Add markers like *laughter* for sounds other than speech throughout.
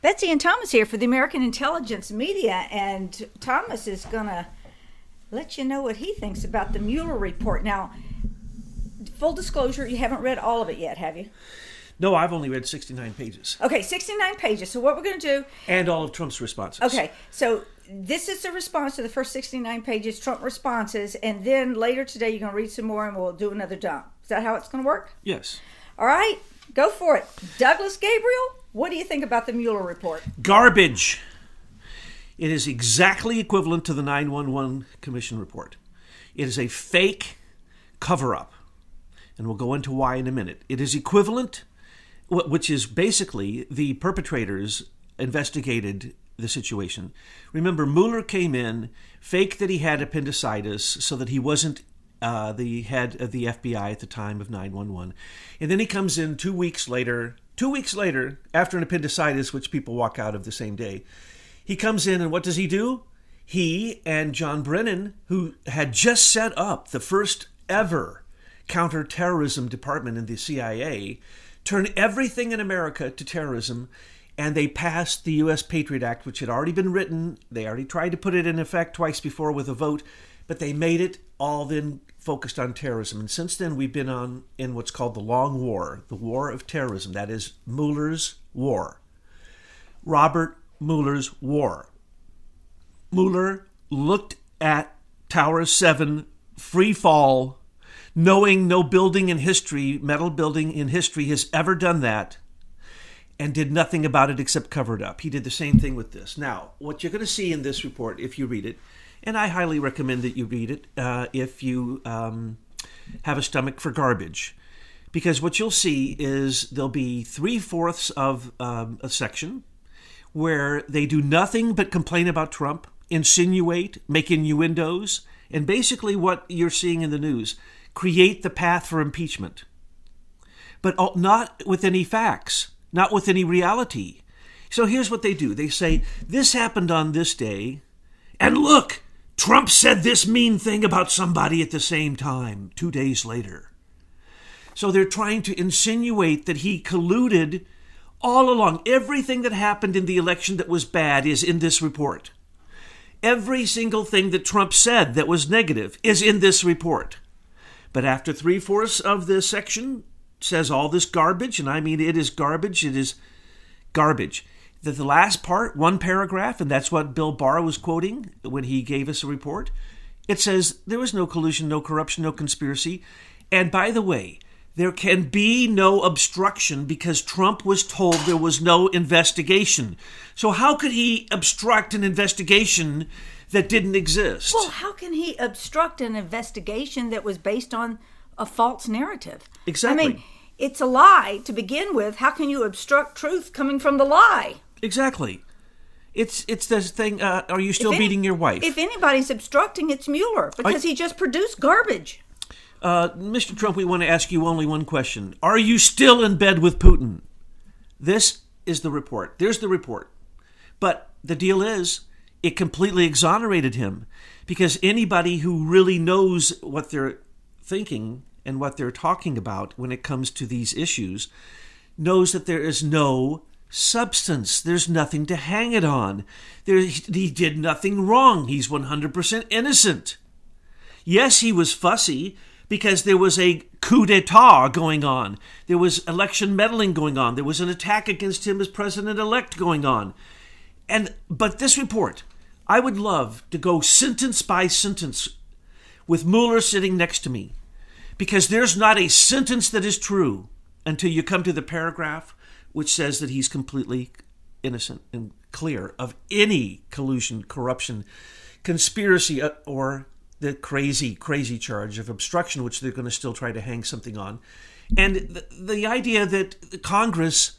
Betsy and Thomas here for the American Intelligence Media, and Thomas is going to let you know what he thinks about the Mueller report. Now, full disclosure, you haven't read all of it yet, have you? No, I've only read 69 pages. Okay, 69 pages. So, what we're going to do. And all of Trump's responses. Okay, so this is the response to the first 69 pages, Trump responses, and then later today you're going to read some more and we'll do another dump. Is that how it's going to work? Yes. All right, go for it. Douglas Gabriel, what do you think about the Mueller report? Garbage. It is exactly equivalent to the 911 Commission report. It is a fake cover up. And we'll go into why in a minute. It is equivalent, which is basically the perpetrators investigated the situation. Remember, Mueller came in, faked that he had appendicitis so that he wasn't uh, the head of the FBI at the time of 911. And then he comes in two weeks later, two weeks later, after an appendicitis, which people walk out of the same day. He comes in, and what does he do? He and John Brennan, who had just set up the first ever counterterrorism department in the CIA, turn everything in America to terrorism and they passed the U.S. Patriot Act, which had already been written. They already tried to put it in effect twice before with a vote, but they made it all then focused on terrorism. And since then, we've been on in what's called the Long War, the War of Terrorism. That is Mueller's War. Robert Mueller's War. Mueller looked at Tower 7 free fall, knowing no building in history, metal building in history, has ever done that and did nothing about it except cover it up. He did the same thing with this. Now, what you're going to see in this report, if you read it, and I highly recommend that you read it uh, if you um, have a stomach for garbage, because what you'll see is there'll be three fourths of um, a section where they do nothing but complain about Trump, insinuate, make innuendos, and basically what you're seeing in the news create the path for impeachment, but not with any facts not with any reality. So here's what they do. They say, This happened on this day, and look, Trump said this mean thing about somebody at the same time, two days later. So they're trying to insinuate that he colluded all along. Everything that happened in the election that was bad is in this report. Every single thing that Trump said that was negative is in this report. But after three fourths of this section, says all this garbage, and I mean it is garbage. It is garbage. The, the last part, one paragraph, and that's what Bill Barr was quoting when he gave us a report. It says there was no collusion, no corruption, no conspiracy. And by the way, there can be no obstruction because Trump was told there was no investigation. So, how could he obstruct an investigation that didn't exist? Well, how can he obstruct an investigation that was based on a false narrative. Exactly. I mean, it's a lie to begin with. How can you obstruct truth coming from the lie? Exactly. It's it's this thing. Uh, are you still any, beating your wife? If anybody's obstructing, it's Mueller because I, he just produced garbage. Uh, Mr. Trump, we want to ask you only one question: Are you still in bed with Putin? This is the report. There's the report. But the deal is, it completely exonerated him because anybody who really knows what they're thinking and what they're talking about when it comes to these issues knows that there is no substance. There's nothing to hang it on. There, he did nothing wrong. He's 100% innocent. Yes, he was fussy because there was a coup d'etat going on. There was election meddling going on. There was an attack against him as president elect going on. And but this report, I would love to go sentence by sentence with Mueller sitting next to me because there's not a sentence that is true until you come to the paragraph which says that he's completely innocent and clear of any collusion, corruption, conspiracy, uh, or the crazy, crazy charge of obstruction, which they're going to still try to hang something on. And the, the idea that Congress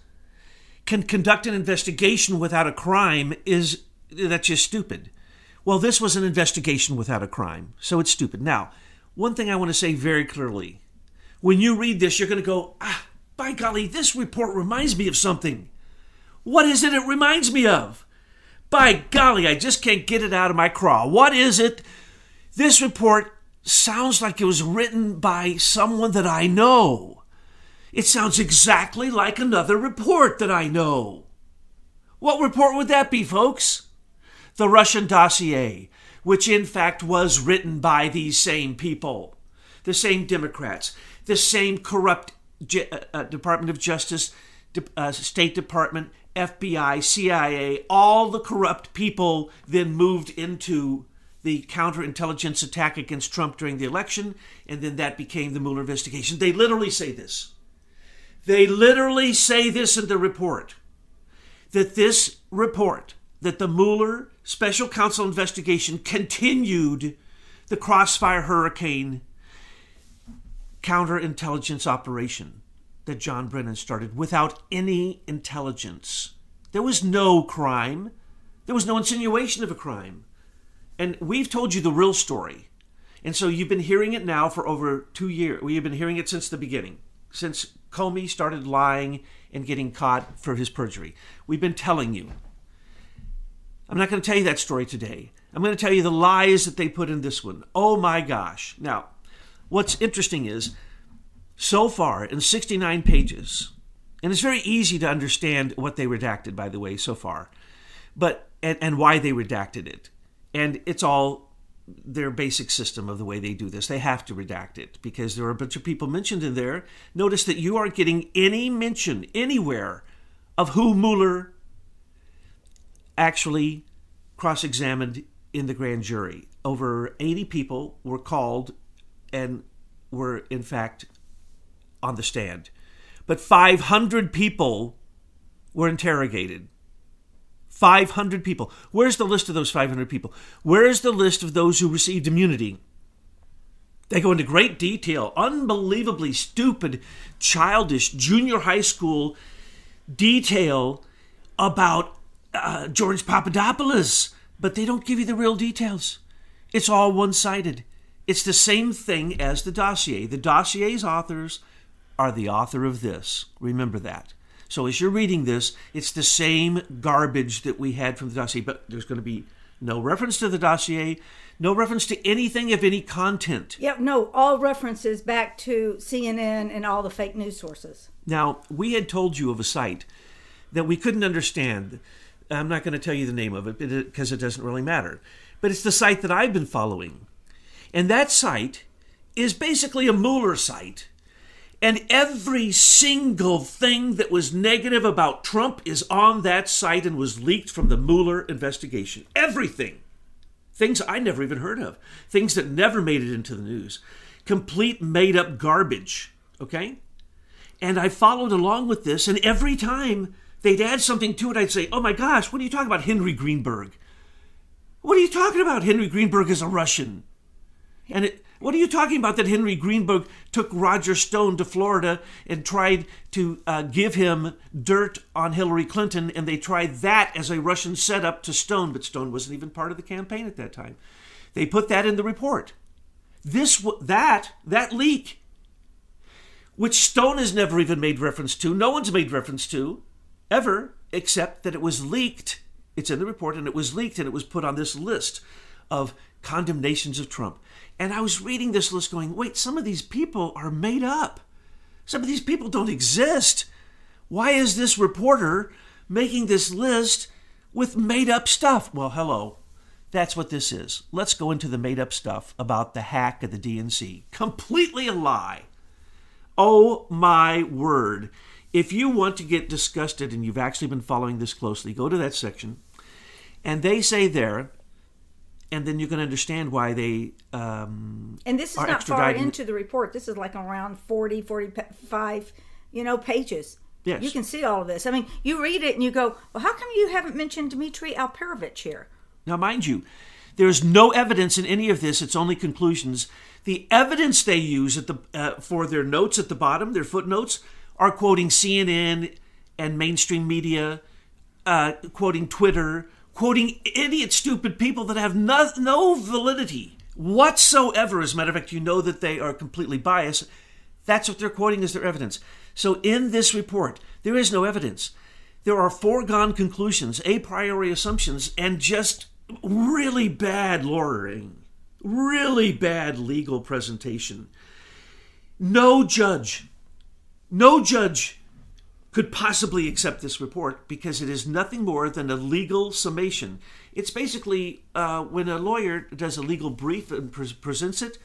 can conduct an investigation without a crime is that's just stupid. Well, this was an investigation without a crime, so it's stupid. Now, one thing I want to say very clearly when you read this, you're going to go, ah, by golly, this report reminds me of something. What is it it reminds me of? By golly, I just can't get it out of my craw. What is it? This report sounds like it was written by someone that I know. It sounds exactly like another report that I know. What report would that be, folks? The Russian dossier, which in fact was written by these same people, the same Democrats, the same corrupt uh, uh, Department of Justice, uh, State Department, FBI, CIA, all the corrupt people then moved into the counterintelligence attack against Trump during the election, and then that became the Mueller investigation. They literally say this. They literally say this in the report that this report, that the Mueller special counsel investigation continued the crossfire hurricane counterintelligence operation that John Brennan started without any intelligence. There was no crime. There was no insinuation of a crime. And we've told you the real story. And so you've been hearing it now for over two years. We have been hearing it since the beginning, since Comey started lying and getting caught for his perjury. We've been telling you. I'm not going to tell you that story today. I'm going to tell you the lies that they put in this one. Oh my gosh. Now, what's interesting is so far in 69 pages, and it's very easy to understand what they redacted, by the way, so far, but and, and why they redacted it. And it's all their basic system of the way they do this. They have to redact it because there are a bunch of people mentioned in there. Notice that you aren't getting any mention anywhere of who Mueller actually cross examined in the grand jury. Over 80 people were called and were, in fact, on the stand. But 500 people were interrogated. 500 people. Where's the list of those 500 people? Where is the list of those who received immunity? They go into great detail, unbelievably stupid, childish junior high school detail about uh, George Papadopoulos, but they don't give you the real details. It's all one sided. It's the same thing as the dossier. The dossier's authors are the author of this. Remember that. So as you're reading this, it's the same garbage that we had from the dossier, but there's going to be no reference to the dossier, no reference to anything of any content. Yep, no, all references back to CNN and all the fake news sources. Now, we had told you of a site that we couldn't understand. I'm not going to tell you the name of it because it doesn't really matter. But it's the site that I've been following. And that site is basically a Mueller site and every single thing that was negative about Trump is on that site and was leaked from the Mueller investigation. Everything. Things I never even heard of. Things that never made it into the news. Complete made up garbage. Okay? And I followed along with this, and every time they'd add something to it, I'd say, Oh my gosh, what are you talking about, Henry Greenberg? What are you talking about? Henry Greenberg is a Russian. And it, what are you talking about that Henry Greenberg took Roger Stone to Florida and tried to uh, give him dirt on Hillary Clinton, and they tried that as a Russian setup to Stone, but Stone wasn't even part of the campaign at that time. They put that in the report. This that that leak, which Stone has never even made reference to, no one's made reference to, ever, except that it was leaked. It's in the report, and it was leaked, and it was put on this list of condemnations of Trump. And I was reading this list going, wait, some of these people are made up. Some of these people don't exist. Why is this reporter making this list with made up stuff? Well, hello. That's what this is. Let's go into the made up stuff about the hack of the DNC. Completely a lie. Oh my word. If you want to get disgusted and you've actually been following this closely, go to that section. And they say there and then you can understand why they um, and this is not far into the report. This is like around 40 45 you know pages. Yes. you can see all of this. I mean you read it and you go well how come you haven't mentioned dmitry alperovitch here? Now mind you there's no evidence in any of this. It's only conclusions. The evidence they use at the uh, for their notes at the bottom their footnotes are quoting cnn and mainstream media uh, quoting twitter quoting idiot, stupid people that have no, no validity whatsoever. As a matter of fact, you know that they are completely biased. That's what they're quoting as their evidence. So in this report, there is no evidence. There are foregone conclusions, a priori assumptions, and just really bad lawyering, really bad legal presentation. No judge, no judge could possibly accept this report because it is nothing more than a legal summation. It's basically uh, when a lawyer does a legal brief and pre- presents it,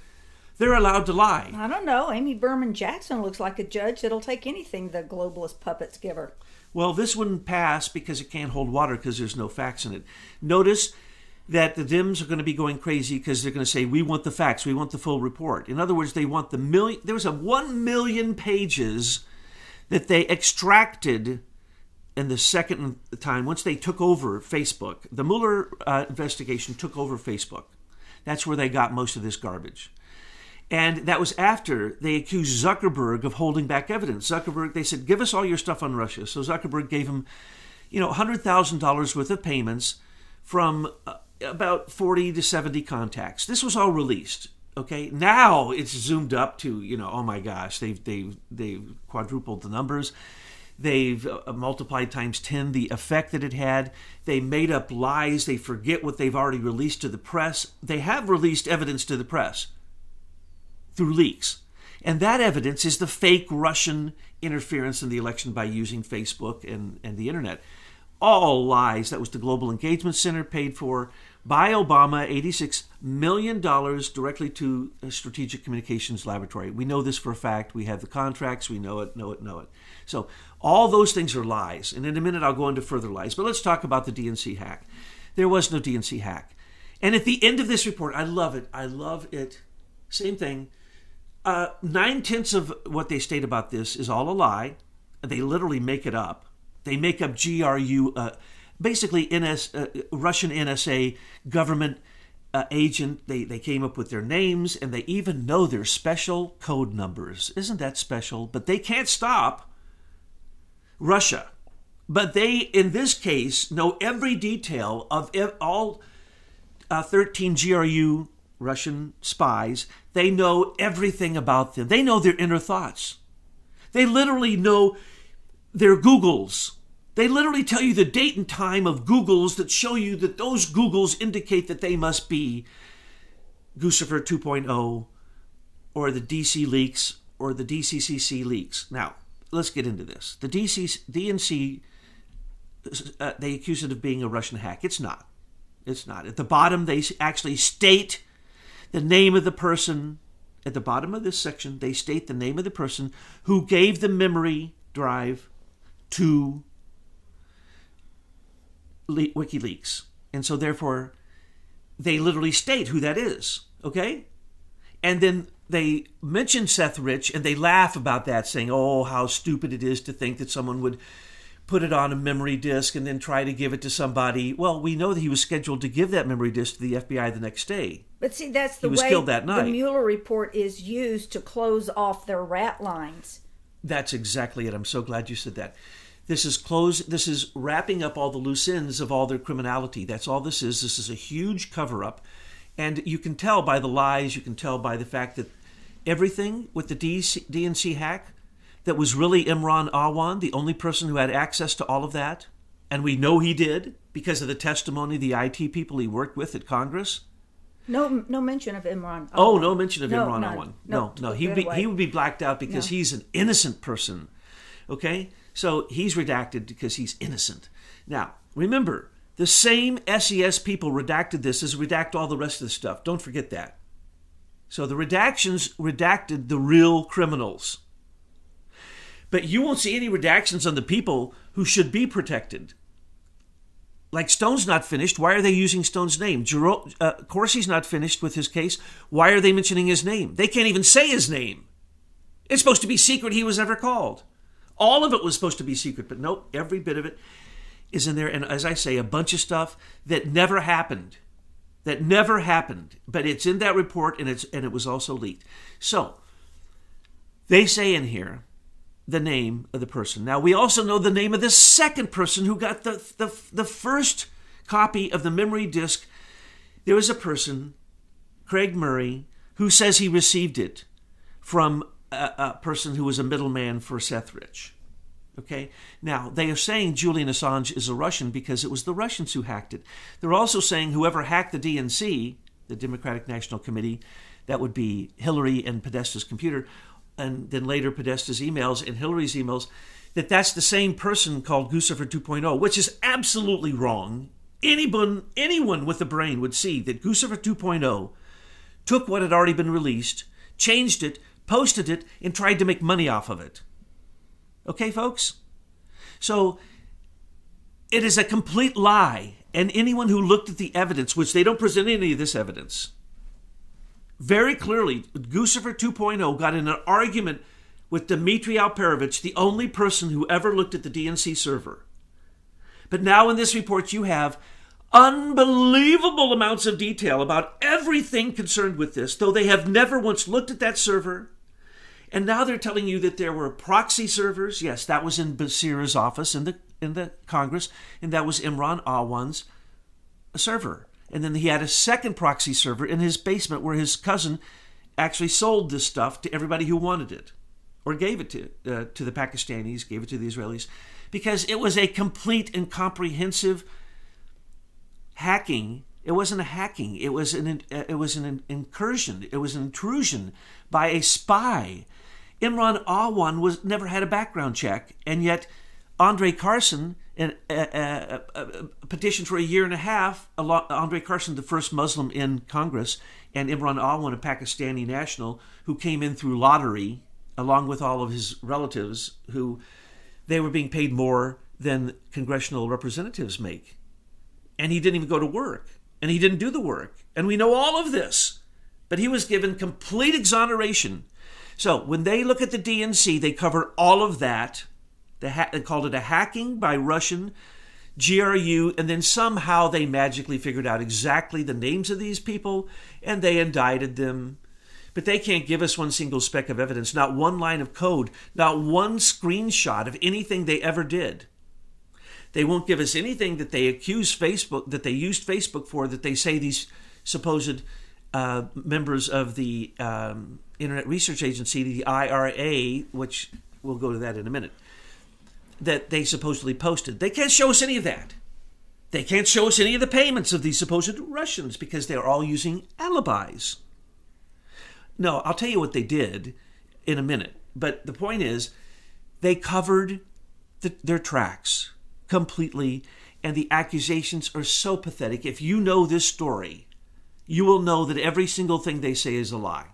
they're allowed to lie. I don't know. Amy Berman Jackson looks like a judge that'll take anything the globalist puppets give her. Well, this wouldn't pass because it can't hold water because there's no facts in it. Notice that the Dems are going to be going crazy because they're going to say, we want the facts, we want the full report. In other words, they want the million, there was a one million pages that they extracted in the second time, once they took over Facebook. The Mueller uh, investigation took over Facebook. That's where they got most of this garbage. And that was after they accused Zuckerberg of holding back evidence. Zuckerberg, they said, give us all your stuff on Russia. So Zuckerberg gave him, you know, $100,000 worth of payments from uh, about 40 to 70 contacts. This was all released. Okay, now it's zoomed up to you know, oh my gosh, they've they've they've quadrupled the numbers. They've uh, multiplied times 10 the effect that it had. They made up lies. They forget what they've already released to the press. They have released evidence to the press through leaks. And that evidence is the fake Russian interference in the election by using Facebook and, and the internet. All lies. That was the Global Engagement Center paid for by Obama, $86 million directly to Strategic Communications Laboratory. We know this for a fact. We have the contracts. We know it, know it, know it. So all those things are lies. And in a minute, I'll go into further lies. But let's talk about the DNC hack. There was no DNC hack. And at the end of this report, I love it. I love it. Same thing. Uh, nine tenths of what they state about this is all a lie. They literally make it up. They make up GRU, uh, basically NS, uh, Russian NSA government uh, agent. They, they came up with their names and they even know their special code numbers. Isn't that special? But they can't stop Russia. But they, in this case, know every detail of all uh, 13 GRU Russian spies, they know everything about them. They know their inner thoughts. They literally know their Googles. They literally tell you the date and time of Googles that show you that those Googles indicate that they must be Guccifer 2.0 or the DC leaks or the DCCC leaks. Now, let's get into this. The DC, DNC, uh, they accuse it of being a Russian hack. It's not. It's not. At the bottom, they actually state the name of the person. At the bottom of this section, they state the name of the person who gave the memory drive to WikiLeaks. And so, therefore, they literally state who that is. Okay? And then they mention Seth Rich and they laugh about that, saying, oh, how stupid it is to think that someone would put it on a memory disk and then try to give it to somebody. Well, we know that he was scheduled to give that memory disk to the FBI the next day. But see, that's the he was way killed that night. the Mueller report is used to close off their rat lines. That's exactly it. I'm so glad you said that. This is close. This is wrapping up all the loose ends of all their criminality. That's all this is. This is a huge cover up, and you can tell by the lies. You can tell by the fact that everything with the DC, DNC hack that was really Imran Awan, the only person who had access to all of that, and we know he did because of the testimony of the IT people he worked with at Congress. No, no mention of Imran. Oh, no mention of No, Imran none. Awan. No, No, no, he would be he would be blacked out because No. he's an innocent person. Okay, so he's redacted because he's innocent. Now, remember, the same SES people redacted this as redact all the rest of the stuff. Don't forget that. So the redactions redacted the real criminals. But you won't see any redactions on the people who should be protected. Like Stone's not finished. Why are they using Stone's name? Jero- uh, Corsi's not finished with his case. Why are they mentioning his name? They can't even say his name. It's supposed to be secret he was ever called. All of it was supposed to be secret, but nope, every bit of it is in there. And as I say, a bunch of stuff that never happened. That never happened. But it's in that report and it's and it was also leaked. So they say in here the name of the person. Now we also know the name of the second person who got the the, the first copy of the memory disk. There was a person, Craig Murray, who says he received it from a, person who was a middleman for Seth Rich. Okay. Now they are saying Julian Assange is a Russian because it was the Russians who hacked it. They're also saying whoever hacked the DNC, the Democratic National Committee, that would be Hillary and Podesta's computer, and then later Podesta's emails and Hillary's emails. that that's the same person called Guccifer 2.0, which is absolutely wrong. Anyone, anyone with a brain would see that Guccifer 2.0 took what had already been released, changed it, posted it, and tried to make money off of it. Okay, folks? So it is a complete lie. And anyone who looked at the evidence, which they don't present any of this evidence, very clearly, Guccifer 2.0 got in an argument with Dmitry Alperovitch, the only person who ever looked at the DNC server. But now in this report, you have unbelievable amounts of detail about everything concerned with this, though they have never once looked at that server. And now they're telling you that there were proxy servers. Yes, that was in Becerra's office in the in the Congress, and that was Imran Awan's server. And then he had a second proxy server in his basement where his cousin actually sold this stuff to everybody who wanted it or gave it to uh, to the Pakistanis, gave it to the Israelis, because it was a complete and comprehensive hacking. It wasn't a hacking. It was an it was an incursion. It was an intrusion by a spy. Imran Awan was never had a background check, and yet Andre Carson and uh, uh, uh, petitioned for a year and a half. Andre Carson, the first Muslim in Congress, and Imran Awan, a Pakistani national who came in through lottery along with all of his relatives who they were being paid more than congressional representatives make. And he didn't even go to work. And he didn't do the work. And we know all of this. But he was given complete exoneration. So when they look at the DNC, they cover all of that. They, ha- they called it a hacking by Russian GRU, and then somehow they magically figured out exactly the names of these people and they indicted them but they can't give us one single speck of evidence, not one line of code, not one screenshot of anything they ever did. They won't give us anything that they accuse Facebook, that they used Facebook for, that they say these supposed uh, members of the um, Internet Research Agency, the IRA, which we'll go to that in a minute, that they supposedly posted. They can't show us any of that. They can't show us any of the payments of these supposed Russians because they're all using alibis. No, I'll tell you what they did in a minute. But the point is, they covered the, their tracks completely, and the accusations are so pathetic. If you know this story, you will know that every single thing they say is a lie.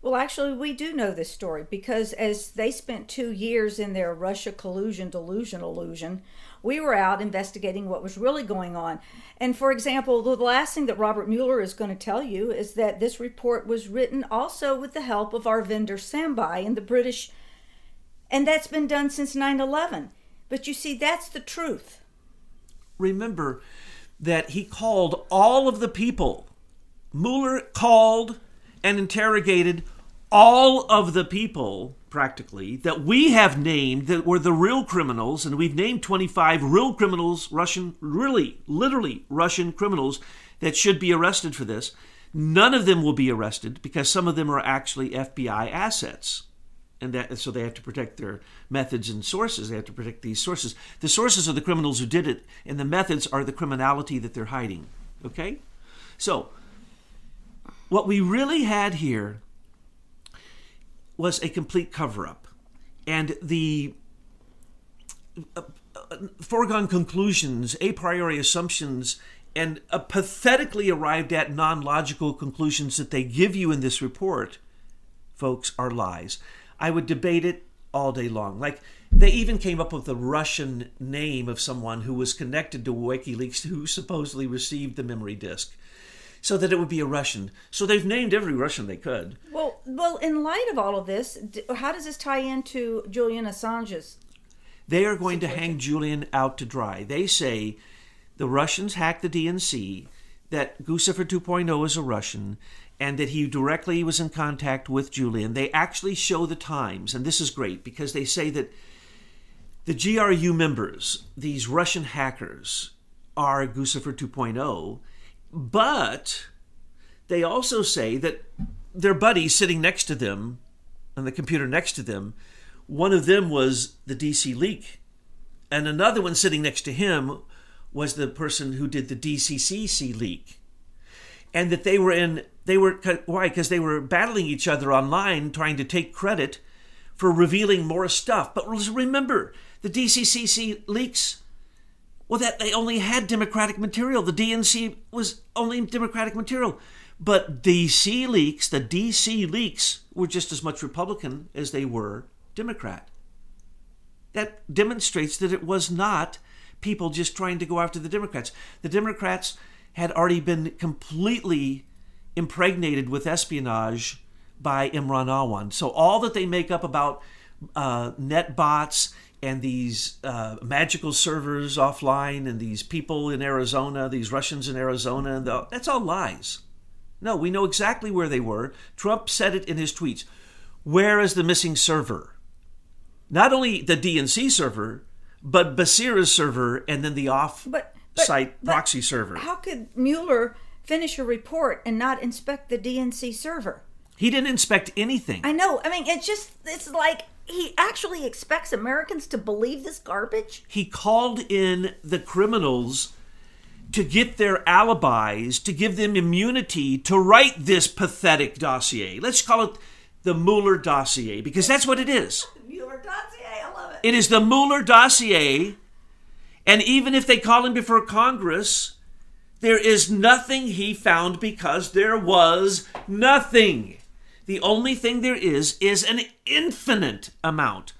Well, actually, we do know this story because as they spent two years in their Russia collusion, delusion, illusion, we were out investigating what was really going on. And for example, the last thing that Robert Mueller is going to tell you is that this report was written also with the help of our vendor Sambai and the British, and that's been done since 9 11. But you see, that's the truth. Remember that he called all of the people. Mueller called and interrogated all of the people practically that we have named that were the real criminals and we've named 25 real criminals russian really literally russian criminals that should be arrested for this. None of them will be arrested because some of them are actually fbi assets. And that, so they have to protect their methods and sources. They have to protect these sources. The sources are the criminals who did it and the methods are the criminality that they're hiding. Okay? So what we really had here was a complete cover up. And the uh, uh, foregone conclusions, a priori assumptions, and a pathetically arrived at non logical conclusions that they give you in this report, folks, are lies. I would debate it all day long. Like, they even came up with the Russian name of someone who was connected to WikiLeaks who supposedly received the memory disk so that it would be a Russian. So they've named every Russian they could. Well, well, in light of all of this, how does this tie into Julian Assange's? They are going situation? to hang Julian out to dry. They say the Russians hacked the DNC, that Guccifer 2.0 is a Russian, and that he directly was in contact with Julian. They actually show the times, and this is great because they say that the GRU members, these Russian hackers, are Guccifer 2.0 but they also say that their buddy sitting next to them on the computer next to them, one of them was the DC leak, and another one sitting next to him was the person who did the DCCC leak. And that they were in, they were, why? Because they were battling each other online, trying to take credit for revealing more stuff. But remember, The DCCC leaks, well, that they only had Democratic material. The DNC was only Democratic material. But DC leaks, the DC leaks, were just as much Republican as they were Democrat. That demonstrates that it was not people just trying to go after the Democrats. The Democrats had already been completely impregnated with espionage by Imran Awan. So all that they make up about uh, net bots and these uh, magical servers offline and these people in Arizona, these Russians in Arizona, the, that's all lies. No, we know exactly where they were. Trump said it in his tweets. Where is the missing server? Not only the DNC server, but Becerra's server and then the off But, but- site but proxy server. How could Mueller finish a report and not inspect the DNC server? He didn't inspect anything. I know. I mean, it's just, it's like he actually expects Americans to believe this garbage. he called in the criminals to get their alibis, to give them immunity to write this pathetic dossier. Let's call it the Mueller dossier because that's what it is. *laughs* Mueller dossier, I love it. It is the Mueller dossier. And even if they call him before Congress, there is nothing he found because there was nothing. The only thing there is is an infinite amount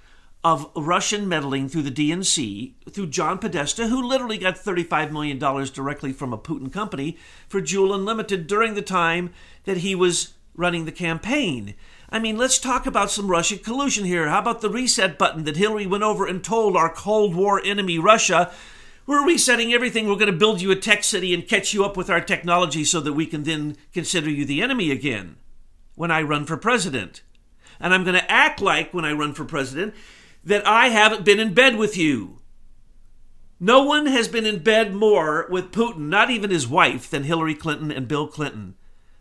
of Russian meddling through the DNC, through John Podesta, who literally got $35 million directly from a Putin company for Joule Unlimited during the time that he was running the campaign. I mean, let's talk about some Russian collusion here. How about the reset button that Hillary went over and told our Cold War enemy, Russia? We're resetting everything. We're going to build you a tech city and catch you up with our technology so that we can then consider you the enemy again when I run for president. And I'm going to act like when I run for president that I haven't been in bed with you. No one has been in bed more with Putin, not even his wife, than Hillary Clinton and Bill Clinton.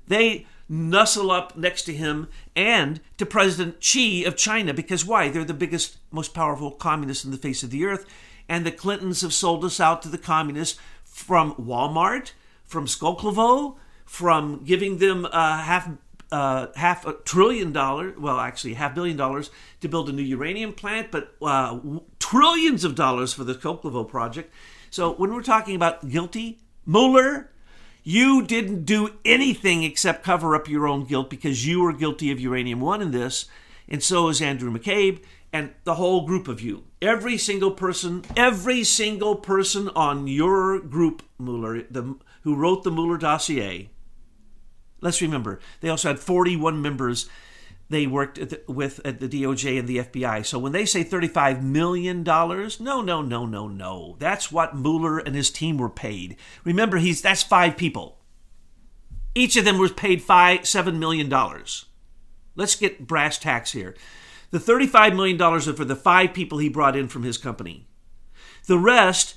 They nuzzle up next to him and to President Xi of China because why? They're the biggest, most powerful communists in the face of the earth. And the Clintons have sold us out to the communists from Walmart, from Skolkovo, from giving them a half uh, half a trillion dollars, well, actually half billion dollars to build a new uranium plant, but uh, trillions of dollars for the Skolkovo project. So when we're talking about guilty, Mueller, you didn't do anything except cover up your own guilt because you were guilty of uranium one in this, and so is Andrew McCabe and the whole group of you. Every single person, every single person on your group, Mueller, the, who wrote the Mueller dossier. Let's remember, they also had 41 members they worked at the, with at the DOJ and the FBI. So when they say $35 million, no, no, no, no, no. That's what Mueller and his team were paid. Remember, he's that's five people. Each of them was paid five, $7 million. Let's get brass tacks here. The $35 million are for the five people he brought in from his company. The rest,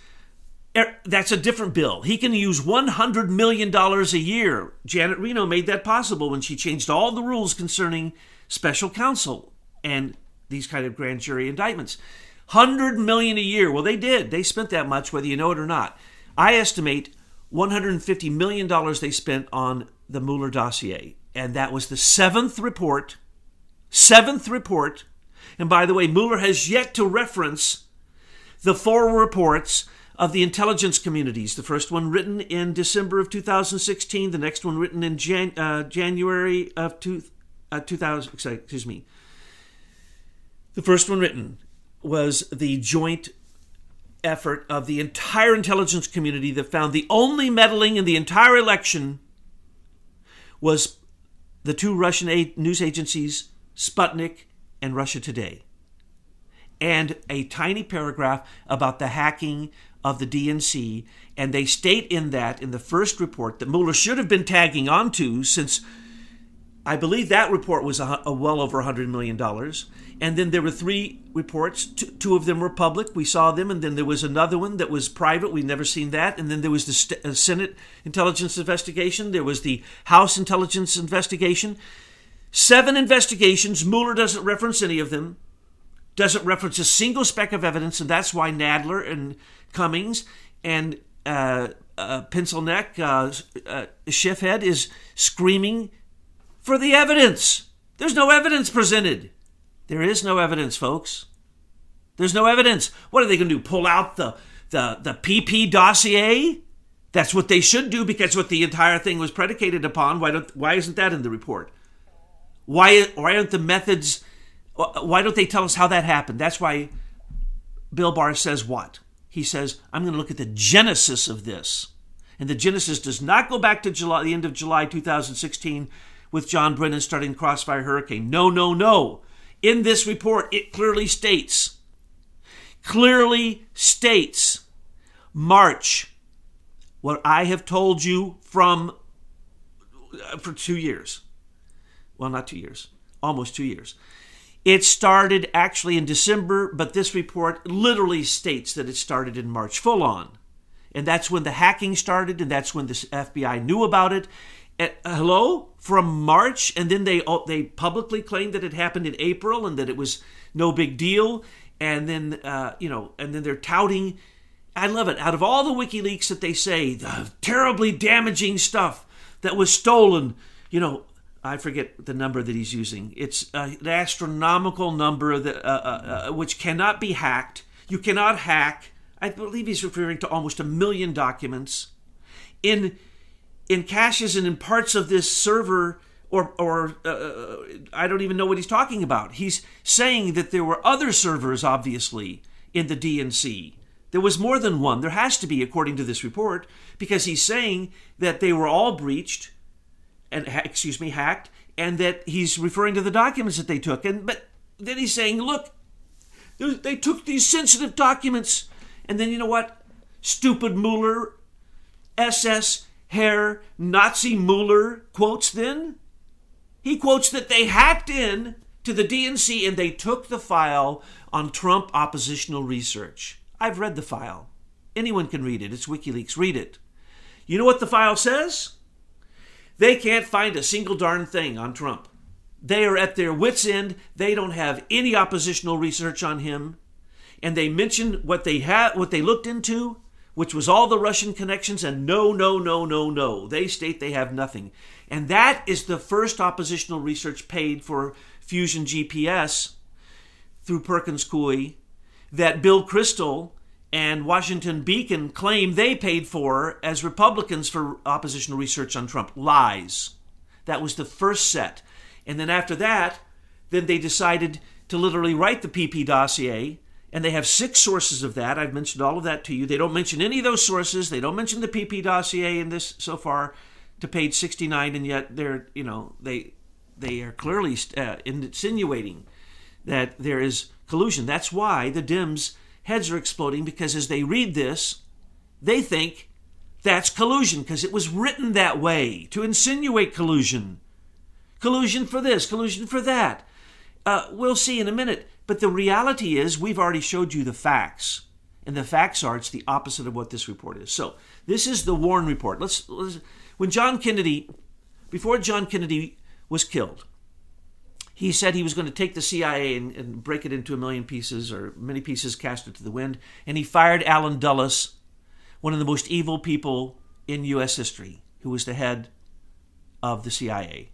Er, that's a different bill. He can use $100 million a year. Janet Reno made that possible when she changed all the rules concerning special counsel and these kind of grand jury indictments. 100 million a year. Well, they did. They spent that much whether you know it or not. I estimate 150 million dollars they spent on the Mueller dossier, and that was the seventh report seventh report. And by the way, Mueller has yet to reference the four reports of the intelligence communities. The first one written in December of 2016, the next one written in Jan- uh, January of two, uh, 2000, excuse me. The first one written was the joint effort of the entire intelligence community that found the only meddling in the entire election was the two Russian news agencies Sputnik, and Russia Today. And a tiny paragraph about the hacking of the DNC. And they state in that, in the first report, that Mueller should have been tagging onto since I believe that report was a, a well over $100 million. And then there were three reports. Two, two, of them were public. We saw them. And then there was another one that was private. We've never seen that. And then there was the St- uh, Senate intelligence investigation. There was the House intelligence investigation. Seven investigations. Mueller doesn't reference any of them, doesn't reference a single speck of evidence, and that's why Nadler and Cummings and uh, uh, Pencil Neck, uh, uh, Schiffhead is screaming for the evidence. There's no evidence presented. There is no evidence, folks. There's no evidence. What are they going to do? Pull out the, the, the PP dossier? That's what they should do because what the entire thing was predicated upon. Why don't why isn't that in the report? Why why aren't the methods why don't they tell us how that happened? That's why Bill Barr says what? He says, I'm going to look at the genesis of this. And the genesis does not go back to July, the end of July 2016 with John Brennan starting Crossfire Hurricane. No, no, no. In this report, it clearly states, clearly states March, what I have told you from uh, for two years. Well, not two years, almost two years. It started actually in December, but this report literally states that it started in March, full on. And that's when the hacking started, and that's when the FBI knew about it. At, uh, hello? From March, and then they they publicly claimed that it happened in April and that it was no big deal. And then uh, you know, and then they're touting. I love it. Out of all the WikiLeaks that they say, the terribly damaging stuff that was stolen, you know, I forget the number that he's using. It's uh, an astronomical number that, uh, uh, uh, which cannot be hacked. You cannot hack. I believe he's referring to almost a million documents in in caches and in parts of this server. Or, or uh, I don't even know what he's talking about. He's saying that there were other servers, obviously, in the DNC. There was more than one. There has to be, according to this report, because he's saying that they were all breached and excuse me, hacked, and that he's referring to the documents that they took. And but then he's saying, look, they took these sensitive documents, and then you know what? Stupid Mueller, SS Herr Nazi Mueller quotes. Then he quotes that they hacked in to the DNC and they took the file on Trump oppositional research. I've read the file. Anyone can read it. It's WikiLeaks. Read it. You know what the file says? They can't find a single darn thing on Trump. They are at their wits' end. They don't have any oppositional research on him. And they mention what they had, what they looked into, which was all the Russian connections, and no, no, no, no, no. They state they have nothing. And that is the first oppositional research paid for Fusion GPS through Perkins Coie that Bill Kristol and Washington Beacon claim they paid for as Republicans for oppositional research on Trump. Lies. That was the first set. And then after that, then they decided to literally write the PP dossier. And they have six sources of that. I've mentioned all of that to you. They don't mention any of those sources. They don't mention the PP dossier in this so far to page 69, and yet they're, you know, they they are clearly uh, insinuating that there is collusion. That's why the Dems heads are exploding because as they read this, they think that's collusion because it was written that way to insinuate collusion. Collusion for this, collusion for that. Uh, we'll see in a minute. But the reality is, we've already showed you the facts. And the facts are it's the opposite of what this report is. So, this is the Warren report. Let's, let's when John Kennedy, before John Kennedy was killed, he said he was going to take the CIA and, and, break it into a million pieces or many pieces, cast it to the wind. And he fired Allen Dulles, one of the most evil people in U.S. history, who was the head of the CIA.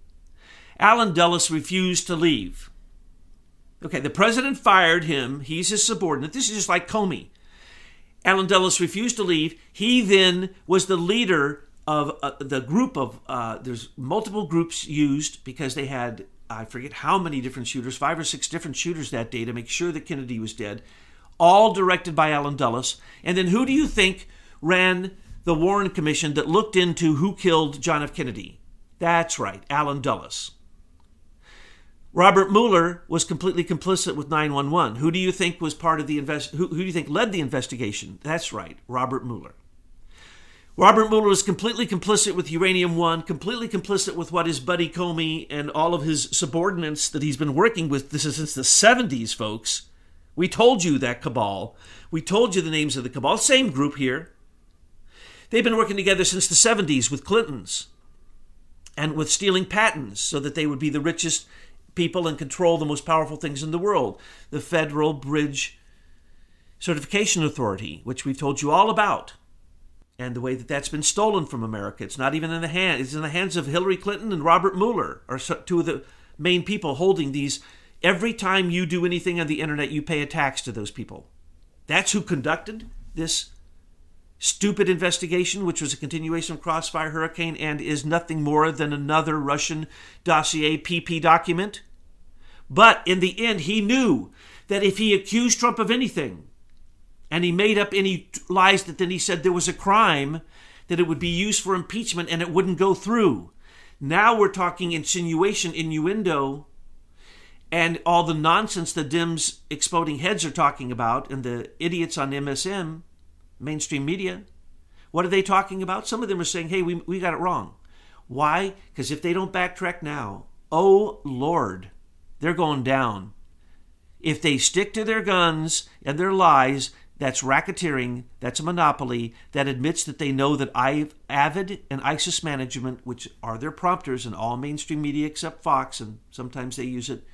Allen Dulles refused to leave. Okay, the president fired him. He's his subordinate. This is just like Comey. Allen Dulles refused to leave. He then was the leader of uh, the group of, uh, there's multiple groups used because they had I forget how many different shooters, five or six different shooters that day to make sure that Kennedy was dead, all directed by Allen Dulles. And then who do you think ran the Warren Commission that looked into who killed John F. Kennedy? That's right, Allen Dulles. Robert Mueller was completely complicit with 911. Who do you think was part of the invest? Who, who do you think led the investigation? That's right, Robert Mueller. Robert Mueller was completely complicit with Uranium One, completely complicit with what his buddy Comey and all of his subordinates that he's been working with this is since the 70s, folks. We told you that cabal. We told you the names of the cabal. Same group here. They've been working together since the 70s with Clintons and with stealing patents so that they would be the richest people and control the most powerful things in the world. The Federal Bridge Certification Authority, which we've told you all about and the way that that's been stolen from America. It's not even in the hand. It's in the hands of Hillary Clinton and Robert Mueller, are two of the main people holding these Every time you do anything on the internet, you pay a tax to those people. That's who conducted this stupid investigation, which was a continuation of Crossfire Hurricane and is nothing more than another Russian dossier PP document. But in the end, he knew that if he accused Trump of anything and he made up any lies that then he said there was a crime, that it would be used for impeachment and it wouldn't go through. Now we're talking insinuation, innuendo, and all the nonsense the Dems exploding heads are talking about and the idiots on MSM, mainstream media. What are they talking about? Some of them are saying, hey, we, we got it wrong. Why? Because if they don't backtrack now, oh Lord, they're going down. If they stick to their guns and their lies, that's racketeering, that's a monopoly that admits that they know that I've, Avid and ISIS management, which are their prompters in all mainstream media except Fox, and sometimes they use it,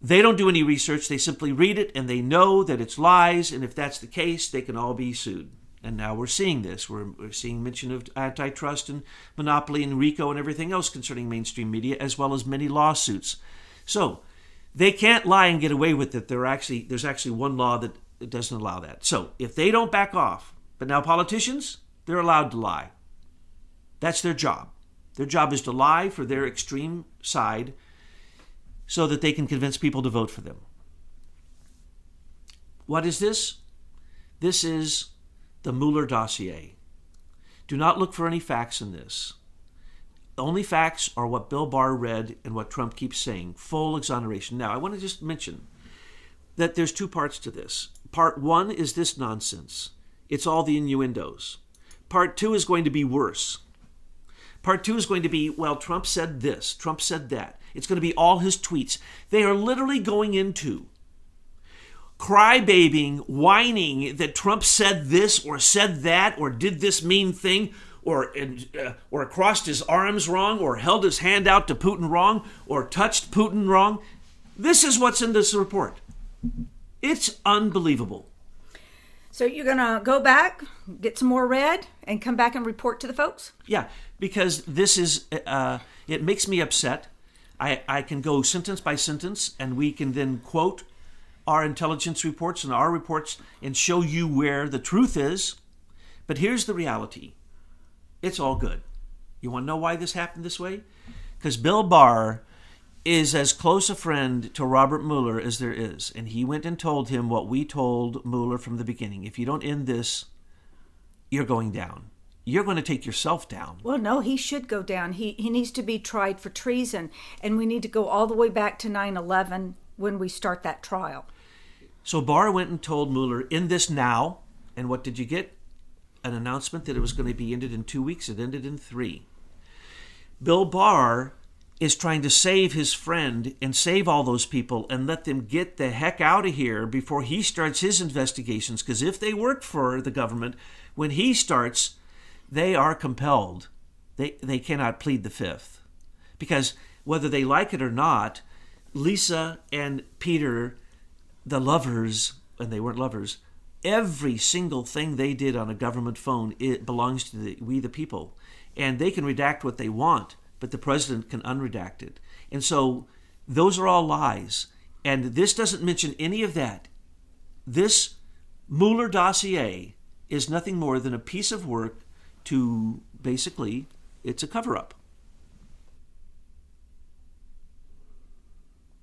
they don't do any research. They simply read it and they know that it's lies. And if that's the case, they can all be sued. And now we're seeing this. We're, we're seeing mention of antitrust and monopoly and RICO and everything else concerning mainstream media, as well as many lawsuits. So they can't lie and get away with it. There actually there's actually one law that doesn't allow that. So if they don't back off, but now politicians, they're allowed to lie. That's their job. Their job is to lie for their extreme side so that they can convince people to vote for them. What is this? This is the Mueller dossier. Do not look for any facts in this. The only facts are what Bill Barr read and what Trump keeps saying full exoneration. Now, I want to just mention that there's two parts to this. Part one is this nonsense, it's all the innuendos. Part two is going to be worse. Part two is going to be, well, Trump said this, Trump said that. It's going to be all his tweets. They are literally going into crybabying, whining that Trump said this or said that or did this mean thing or uh, or crossed his arms wrong or held his hand out to Putin wrong or touched Putin wrong. This is what's in this report. It's unbelievable. So you're going to go back, get some more red, and come back and report to the folks? Yeah, because this is, uh, it makes me upset. I, I can go sentence by sentence, and we can then quote our intelligence reports and our reports and show you where the truth is. But here's the reality it's all good. You want to know why this happened this way? Because Bill Barr is as close a friend to Robert Mueller as there is. And he went and told him what we told Mueller from the beginning. If you don't end this, you're going down. You're going to take yourself down. Well, no, he should go down. He, he needs to be tried for treason. And we need to go all the way back to 9 11 when we start that trial. So Barr went and told Mueller, in this now. And what did you get? An announcement that it was going to be ended in two weeks. It ended in three. Bill Barr is trying to save his friend and save all those people and let them get the heck out of here before he starts his investigations. Because if they work for the government, when he starts, they are compelled. They, they cannot plead the fifth. Because whether they like it or not, Lisa and Peter, the lovers, and they weren't lovers, every single thing they did on a government phone it belongs to the, we the people. And they can redact what they want but the president can unredact it. And so those are all lies. And this doesn't mention any of that. This Mueller dossier is nothing more than a piece of work to basically, it's a cover up.